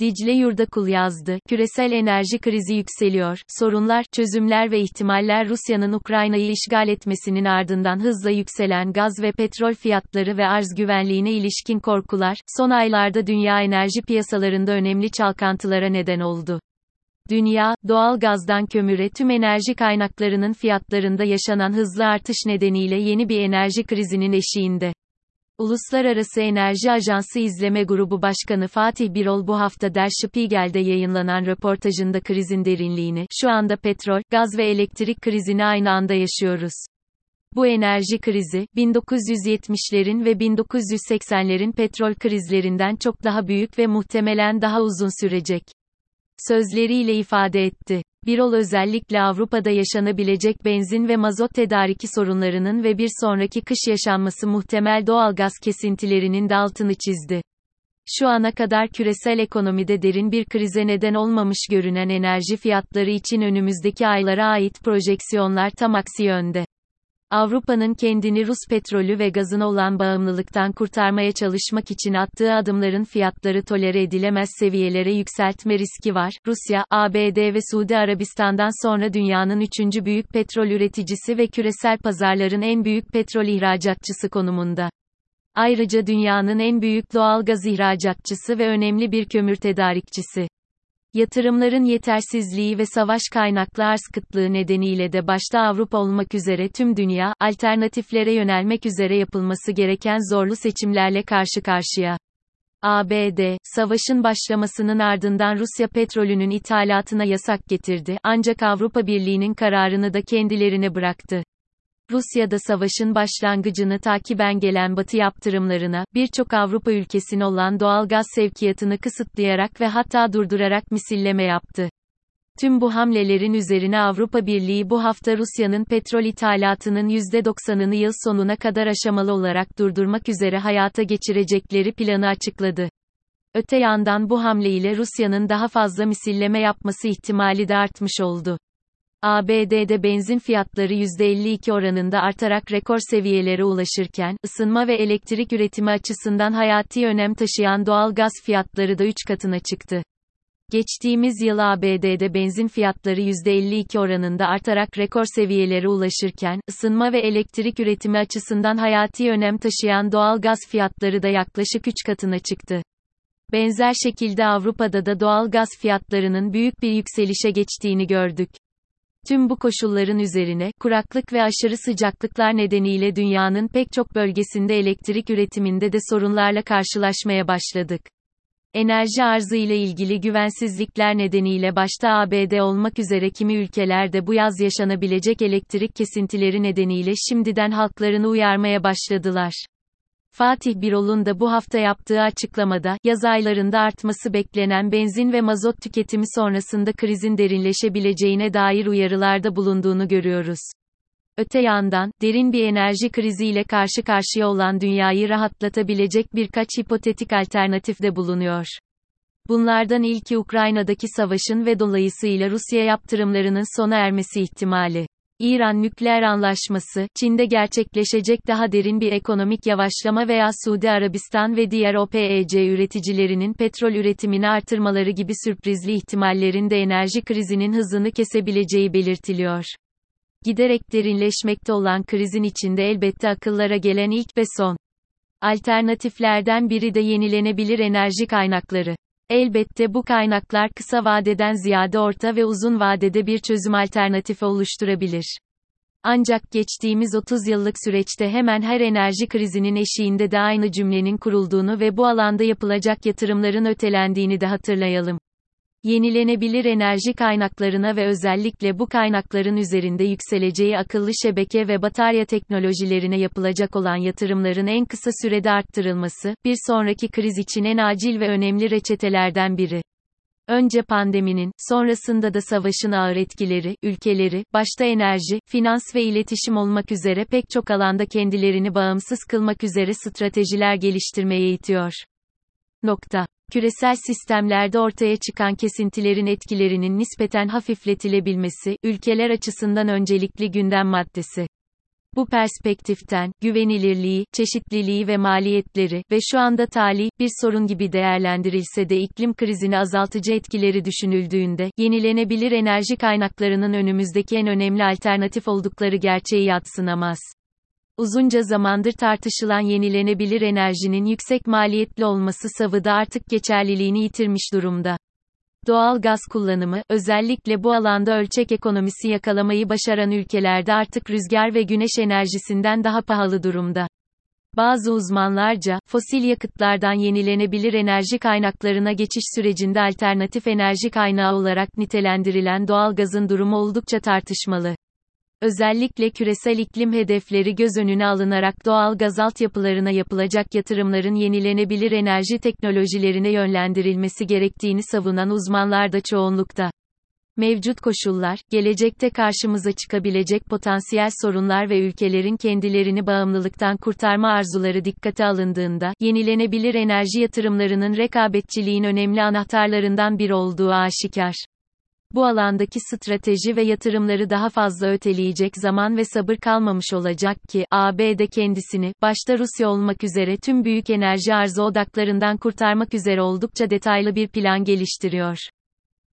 Dicle Yurdakul yazdı. Küresel enerji krizi yükseliyor. Sorunlar, çözümler ve ihtimaller Rusya'nın Ukrayna'yı işgal etmesinin ardından hızla yükselen gaz ve petrol fiyatları ve arz güvenliğine ilişkin korkular, son aylarda dünya enerji piyasalarında önemli çalkantılara neden oldu. Dünya, doğal gazdan kömüre tüm enerji kaynaklarının fiyatlarında yaşanan hızlı artış nedeniyle yeni bir enerji krizinin eşiğinde. Uluslararası Enerji Ajansı İzleme Grubu Başkanı Fatih Birol bu hafta Der Spiegel'de yayınlanan röportajında krizin derinliğini, şu anda petrol, gaz ve elektrik krizini aynı anda yaşıyoruz. Bu enerji krizi, 1970'lerin ve 1980'lerin petrol krizlerinden çok daha büyük ve muhtemelen daha uzun sürecek. Sözleriyle ifade etti. Birol özellikle Avrupa'da yaşanabilecek benzin ve mazot tedariki sorunlarının ve bir sonraki kış yaşanması muhtemel doğalgaz kesintilerinin de altını çizdi. Şu ana kadar küresel ekonomide derin bir krize neden olmamış görünen enerji fiyatları için önümüzdeki aylara ait projeksiyonlar tam aksi yönde. Avrupa'nın kendini Rus petrolü ve gazına olan bağımlılıktan kurtarmaya çalışmak için attığı adımların fiyatları tolere edilemez seviyelere yükseltme riski var. Rusya, ABD ve Suudi Arabistan'dan sonra dünyanın üçüncü büyük petrol üreticisi ve küresel pazarların en büyük petrol ihracatçısı konumunda. Ayrıca dünyanın en büyük doğal gaz ihracatçısı ve önemli bir kömür tedarikçisi. Yatırımların yetersizliği ve savaş kaynaklı arz kıtlığı nedeniyle de başta Avrupa olmak üzere tüm dünya, alternatiflere yönelmek üzere yapılması gereken zorlu seçimlerle karşı karşıya. ABD, savaşın başlamasının ardından Rusya petrolünün ithalatına yasak getirdi, ancak Avrupa Birliği'nin kararını da kendilerine bıraktı. Rusya'da savaşın başlangıcını takiben gelen Batı yaptırımlarına, birçok Avrupa ülkesine olan doğal gaz sevkiyatını kısıtlayarak ve hatta durdurarak misilleme yaptı. Tüm bu hamlelerin üzerine Avrupa Birliği bu hafta Rusya'nın petrol ithalatının %90'ını yıl sonuna kadar aşamalı olarak durdurmak üzere hayata geçirecekleri planı açıkladı. Öte yandan bu hamle ile Rusya'nın daha fazla misilleme yapması ihtimali de artmış oldu. ABD'de benzin fiyatları %52 oranında artarak rekor seviyelere ulaşırken, ısınma ve elektrik üretimi açısından hayati önem taşıyan doğal gaz fiyatları da 3 katına çıktı. Geçtiğimiz yıl ABD'de benzin fiyatları %52 oranında artarak rekor seviyelere ulaşırken, ısınma ve elektrik üretimi açısından hayati önem taşıyan doğal gaz fiyatları da yaklaşık 3 katına çıktı. Benzer şekilde Avrupa'da da doğal gaz fiyatlarının büyük bir yükselişe geçtiğini gördük. Tüm bu koşulların üzerine, kuraklık ve aşırı sıcaklıklar nedeniyle dünyanın pek çok bölgesinde elektrik üretiminde de sorunlarla karşılaşmaya başladık. Enerji arzı ile ilgili güvensizlikler nedeniyle başta ABD olmak üzere kimi ülkelerde bu yaz yaşanabilecek elektrik kesintileri nedeniyle şimdiden halklarını uyarmaya başladılar. Fatih Birol'un da bu hafta yaptığı açıklamada, yaz aylarında artması beklenen benzin ve mazot tüketimi sonrasında krizin derinleşebileceğine dair uyarılarda bulunduğunu görüyoruz. Öte yandan, derin bir enerji kriziyle karşı karşıya olan dünyayı rahatlatabilecek birkaç hipotetik alternatif de bulunuyor. Bunlardan ilki Ukrayna'daki savaşın ve dolayısıyla Rusya yaptırımlarının sona ermesi ihtimali. İran nükleer anlaşması, Çin'de gerçekleşecek daha derin bir ekonomik yavaşlama veya Suudi Arabistan ve diğer OPEC üreticilerinin petrol üretimini artırmaları gibi sürprizli ihtimallerin de enerji krizinin hızını kesebileceği belirtiliyor. Giderek derinleşmekte olan krizin içinde elbette akıllara gelen ilk ve son alternatiflerden biri de yenilenebilir enerji kaynakları. Elbette bu kaynaklar kısa vadeden ziyade orta ve uzun vadede bir çözüm alternatifi oluşturabilir. Ancak geçtiğimiz 30 yıllık süreçte hemen her enerji krizinin eşiğinde de aynı cümlenin kurulduğunu ve bu alanda yapılacak yatırımların ötelendiğini de hatırlayalım. Yenilenebilir enerji kaynaklarına ve özellikle bu kaynakların üzerinde yükseleceği akıllı şebeke ve batarya teknolojilerine yapılacak olan yatırımların en kısa sürede arttırılması, bir sonraki kriz için en acil ve önemli reçetelerden biri. Önce pandeminin, sonrasında da savaşın ağır etkileri, ülkeleri, başta enerji, finans ve iletişim olmak üzere pek çok alanda kendilerini bağımsız kılmak üzere stratejiler geliştirmeye itiyor. Nokta. Küresel sistemlerde ortaya çıkan kesintilerin etkilerinin nispeten hafifletilebilmesi, ülkeler açısından öncelikli gündem maddesi. Bu perspektiften, güvenilirliği, çeşitliliği ve maliyetleri ve şu anda tali bir sorun gibi değerlendirilse de iklim krizini azaltıcı etkileri düşünüldüğünde, yenilenebilir enerji kaynaklarının önümüzdeki en önemli alternatif oldukları gerçeği yatsınamaz. Uzunca zamandır tartışılan yenilenebilir enerjinin yüksek maliyetli olması savıda artık geçerliliğini yitirmiş durumda. Doğal gaz kullanımı, özellikle bu alanda ölçek ekonomisi yakalamayı başaran ülkelerde artık rüzgar ve güneş enerjisinden daha pahalı durumda. Bazı uzmanlarca, fosil yakıtlardan yenilenebilir enerji kaynaklarına geçiş sürecinde alternatif enerji kaynağı olarak nitelendirilen doğal gazın durumu oldukça tartışmalı. Özellikle küresel iklim hedefleri göz önüne alınarak doğal gaz altyapılarına yapılacak yatırımların yenilenebilir enerji teknolojilerine yönlendirilmesi gerektiğini savunan uzmanlar da çoğunlukta. Mevcut koşullar, gelecekte karşımıza çıkabilecek potansiyel sorunlar ve ülkelerin kendilerini bağımlılıktan kurtarma arzuları dikkate alındığında, yenilenebilir enerji yatırımlarının rekabetçiliğin önemli anahtarlarından biri olduğu aşikar. Bu alandaki strateji ve yatırımları daha fazla öteleyecek zaman ve sabır kalmamış olacak ki, ABD kendisini, başta Rusya olmak üzere tüm büyük enerji arzı odaklarından kurtarmak üzere oldukça detaylı bir plan geliştiriyor.